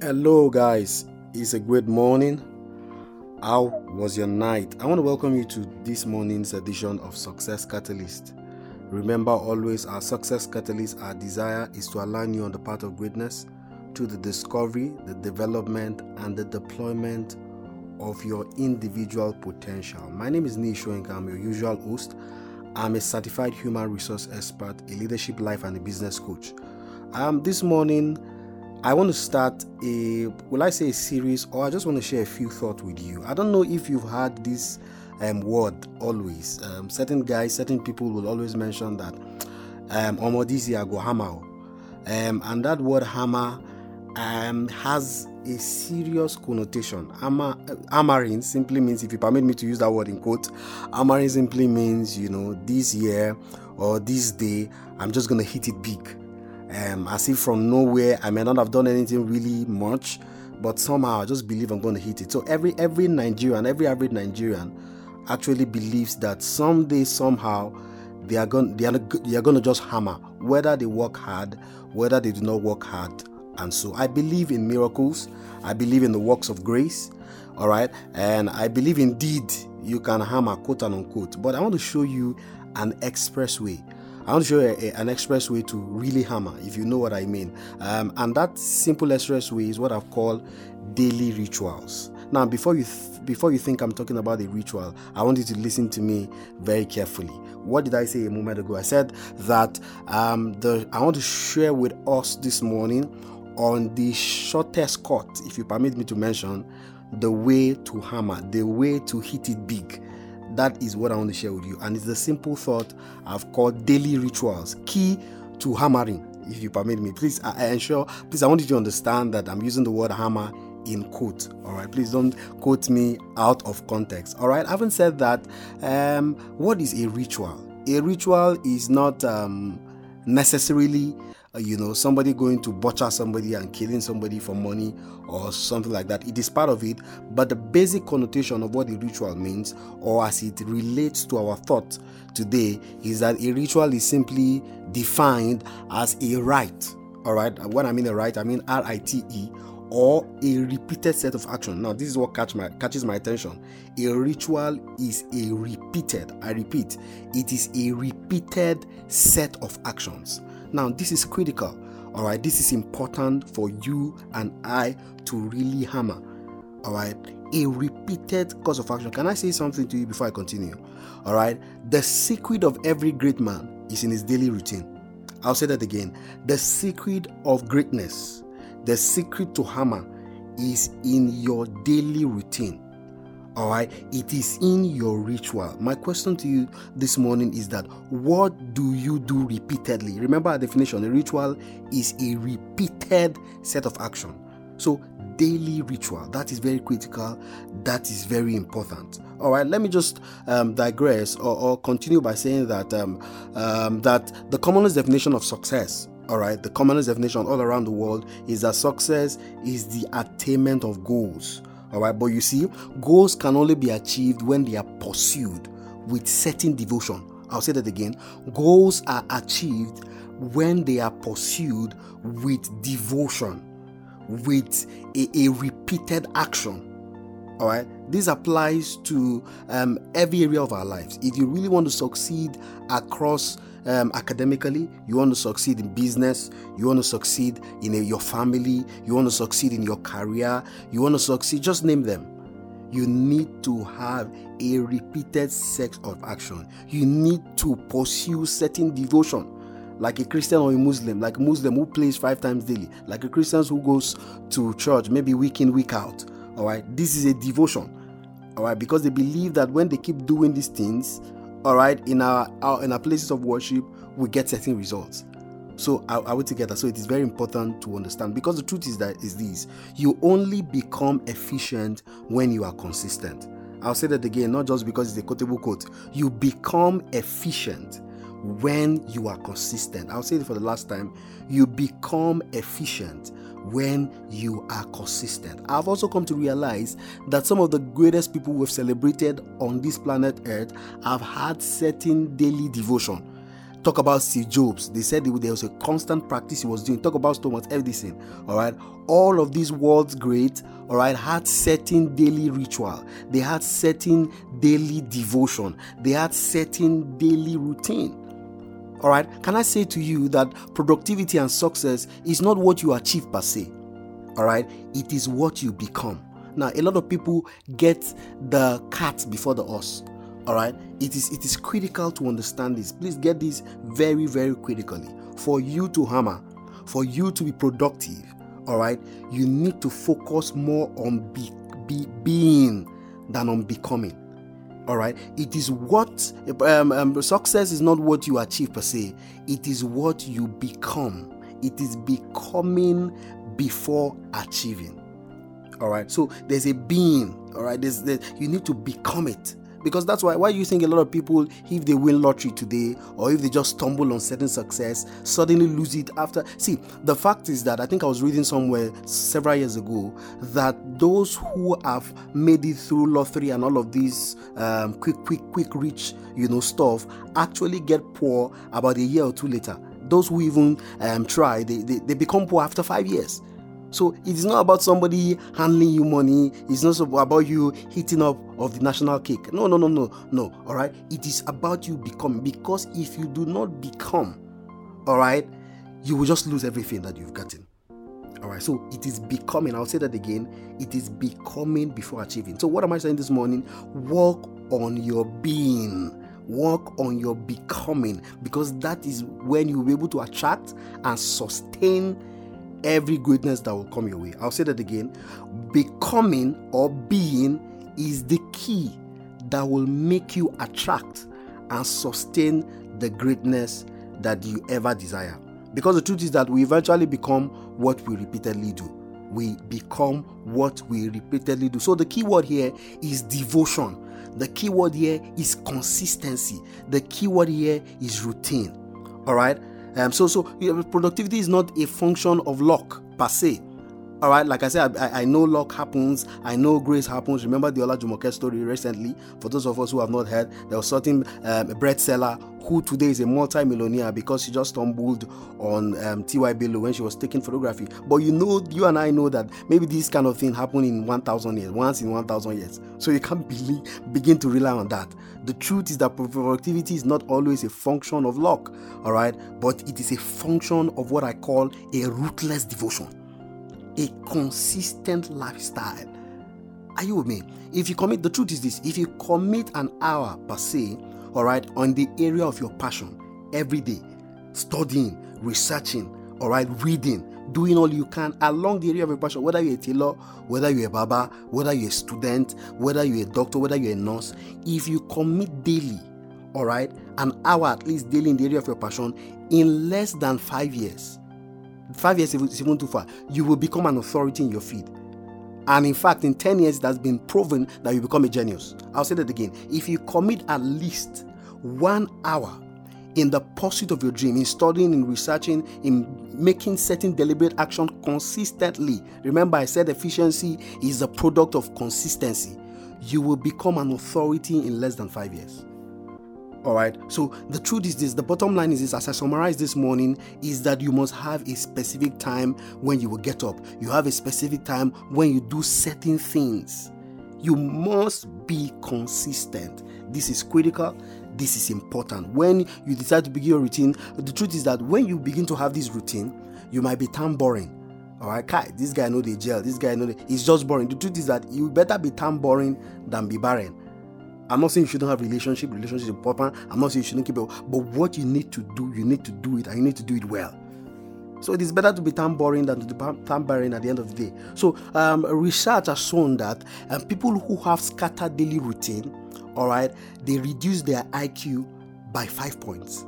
Hello, guys. It's a great morning. How was your night? I want to welcome you to this morning's edition of Success Catalyst. Remember always, our Success Catalyst, our desire is to align you on the path of greatness to the discovery, the development, and the deployment of your individual potential. My name is Nisho and I'm your usual host. I'm a certified human resource expert, a leadership life, and a business coach. Um, this morning, I want to start a, will I say a series, or I just want to share a few thoughts with you. I don't know if you've heard this um, word always. Um, certain guys, certain people will always mention that um, Omodisi go hammer. Um, and that word hammer um, has a serious connotation. Hammer, hammering simply means, if you permit me to use that word in quote, hammering simply means, you know, this year or this day, I'm just going to hit it big um, as if from nowhere. I may not have done anything really much, but somehow I just believe I'm going to hit it. So every every Nigerian, every average Nigerian, actually believes that someday somehow they are going they are, they are going to just hammer, whether they work hard, whether they do not work hard. And so I believe in miracles. I believe in the works of grace. All right, and I believe indeed you can hammer, quote and unquote. But I want to show you an expressway I want to show you a, an express way to really hammer, if you know what I mean. Um, and that simple express way is what I've called daily rituals. Now, before you th- before you think I'm talking about a ritual, I want you to listen to me very carefully. What did I say a moment ago? I said that um, the I want to share with us this morning on the shortest cut, if you permit me to mention, the way to hammer, the way to hit it big that is what I want to share with you. And it's the simple thought I've called daily rituals, key to hammering, if you permit me. Please, I, I ensure, please, I want you to understand that I'm using the word hammer in quote. All right, please don't quote me out of context. All right, having said that, um, what is a ritual? A ritual is not um, necessarily uh, you know, somebody going to butcher somebody and killing somebody for money or something like that. It is part of it, but the basic connotation of what a ritual means, or as it relates to our thought today, is that a ritual is simply defined as a rite. All right, when I mean a rite, I mean R I T E, or a repeated set of action. Now, this is what catch my, catches my attention. A ritual is a repeated, I repeat, it is a repeated set of actions. Now, this is critical. All right, this is important for you and I to really hammer. All right, a repeated course of action. Can I say something to you before I continue? All right, the secret of every great man is in his daily routine. I'll say that again. The secret of greatness, the secret to hammer is in your daily routine. All right, it is in your ritual. My question to you this morning is that what do you do repeatedly? Remember our definition a ritual is a repeated set of action. So, daily ritual that is very critical, that is very important. All right, let me just um, digress or, or, continue by saying that um, um, that the commonest definition of success all right the commonest definition all around the world is that success is the attainment of goals all right, but you see, goals can only be achieved when they are pursued with certain devotion. I'll say that again. Goals are achieved when they are pursued with devotion, with a, a repeated action. All right, this applies to um, every area of our lives. If you really want to succeed across um, academically, you want to succeed in business, you want to succeed in a, your family, you want to succeed in your career, you want to succeed, just name them. You need to have a repeated set of action. You need to pursue certain devotion like a Christian or a Muslim, like a Muslim who plays five times daily, like a Christian who goes to church maybe week in, week out. All right, this is a devotion. All right, because they believe that when they keep doing these things, all right in our, our in our places of worship we get certain results. So are, are, we together? So it is very important to understand because the truth is that is this you only become efficient when you are consistent. I'll say that again not just because it's a quotable quote. You become efficient when you are consistent. I'll say it for the last time. You become efficient when you are consistent. I've also come to realize that some of the greatest people we've celebrated on this planet Earth have had certain daily devotion Talk about Steve Jobs. They said there was a constant practice he was doing. Talk about Thomas Edison. All right. All of these world's great, all right, had certain daily ritual. They had certain daily devotion. They had certain daily routine. All right. Can I say to you that productivity and success is not what you achieve per se? All right. It is what you become. Now, a lot of people get the cat before the horse. All right. It is it is critical to understand this. Please get this very very critically. For you to hammer, for you to be productive, all right, you need to focus more on be, be being than on becoming all right? It is what um, um, success is not what you achieve per se. It is what you become. It is becoming before achieving. All right? So there's a being. All right? There's the, you need to become it because that's why why you think a lot of people if they win lottery today or if they just stumble on certain success suddenly lose it after see the fact is that i think i was reading somewhere several years ago that those who have made it through lottery and all of these um, quick quick quick rich you know stuff actually get poor about a year or two later. Those who even um, try they, they, they become poor after five years so it is not about somebody handling you money. It's not about you hitting up of the national cake. No, no, no, no, no. All right. It is about you becoming. Because if you do not become, all right, you will just lose everything that you've gotten. All right. So it is becoming. I'll say that again. It is becoming before achieving. So what am I saying this morning? Work on your being work on your becoming because that is when you'll be able to attract and sustain every greatness that will come your way. I'll say that again. Becoming or being is the key that will make you attract and sustain the greatness that you ever desire. Because the truth is that we eventually become what we repeatedly do. We become what we repeatedly do. So the key word here is devotion. The key word here is consistency. The key word here is routine. All right. Um, so, so productivity is not a function of luck per se. All right, like I said, I, I know luck happens. I know grace happens. Remember the Olajumoke story recently? For those of us who have not heard, there was certain um, bread seller who today is a multi-millionaire because she just stumbled on um, T.Y. Bello when she was taking photography. But you know, you and I know that maybe this kind of thing happened in 1,000 years, once in 1,000 years. So you can't believe, begin to rely on that. The truth is that productivity is not always a function of luck, all right, but it is a function of what I call a ruthless devotion a consistent lifestyle. Are you with me? If you commit, the truth is this if you commit an hour per se, all right, on the area of your passion every day, studying, researching, all right, reading, doing all you can along the area of your passion, whether you're a tailor, whether you're a barber, whether you're a student, whether you're a doctor, whether you're a nurse, if you commit daily, all right, an hour at least daily in the area of your passion, in less than five years, five years is even too far, you will become an authority in your field. And in fact, in 10 years, it has been proven that you become a genius. I'll say that again. If you commit at least one hour in the pursuit of your dream, in studying, in researching, in making certain deliberate action consistently, remember I said efficiency is a product of consistency, you will become an authority in less than five years. All right. So the truth is this the bottom line is this as I summarized this morning is that you must have a specific time when you will get up. You have a specific time when you do certain things. You must be consistent. This is critical. This is important. When you decide to begin your routine, the truth is that when you begin to have this routine, you might be time boring. All right, Kai, this guy know the jail. This guy know the, it's just boring. The truth is that you better be time boring than be barren. I'm not saying you shouldn't have relationship. Relationship is important. I'm not saying you shouldn't keep it. But what you need to do, you need to do it, and you need to do it well. So it is better to be time boring than to be barren at the end of the day. So um, research has shown that um, people who have scattered daily routine, all right, they reduce their IQ by five points.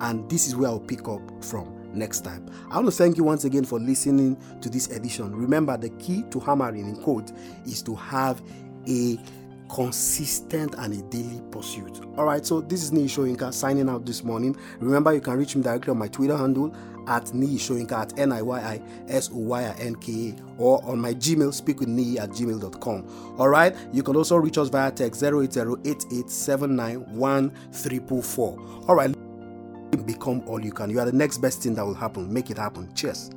And this is where I'll pick up from next time. I want to thank you once again for listening to this edition. Remember, the key to hammering in code is to have a consistent and a daily pursuit. All right, so this is Niyi Soyinka signing out this morning. Remember, you can reach me directly on my Twitter handle at Niyi Soyinka at N I Y I S O Y I N K A or on my Gmail, speak with Niyi at gmail.com. All right, you can also reach us via text 080 All right. become all you can. You are the next best thing that will happen. Make it happen. Cheers.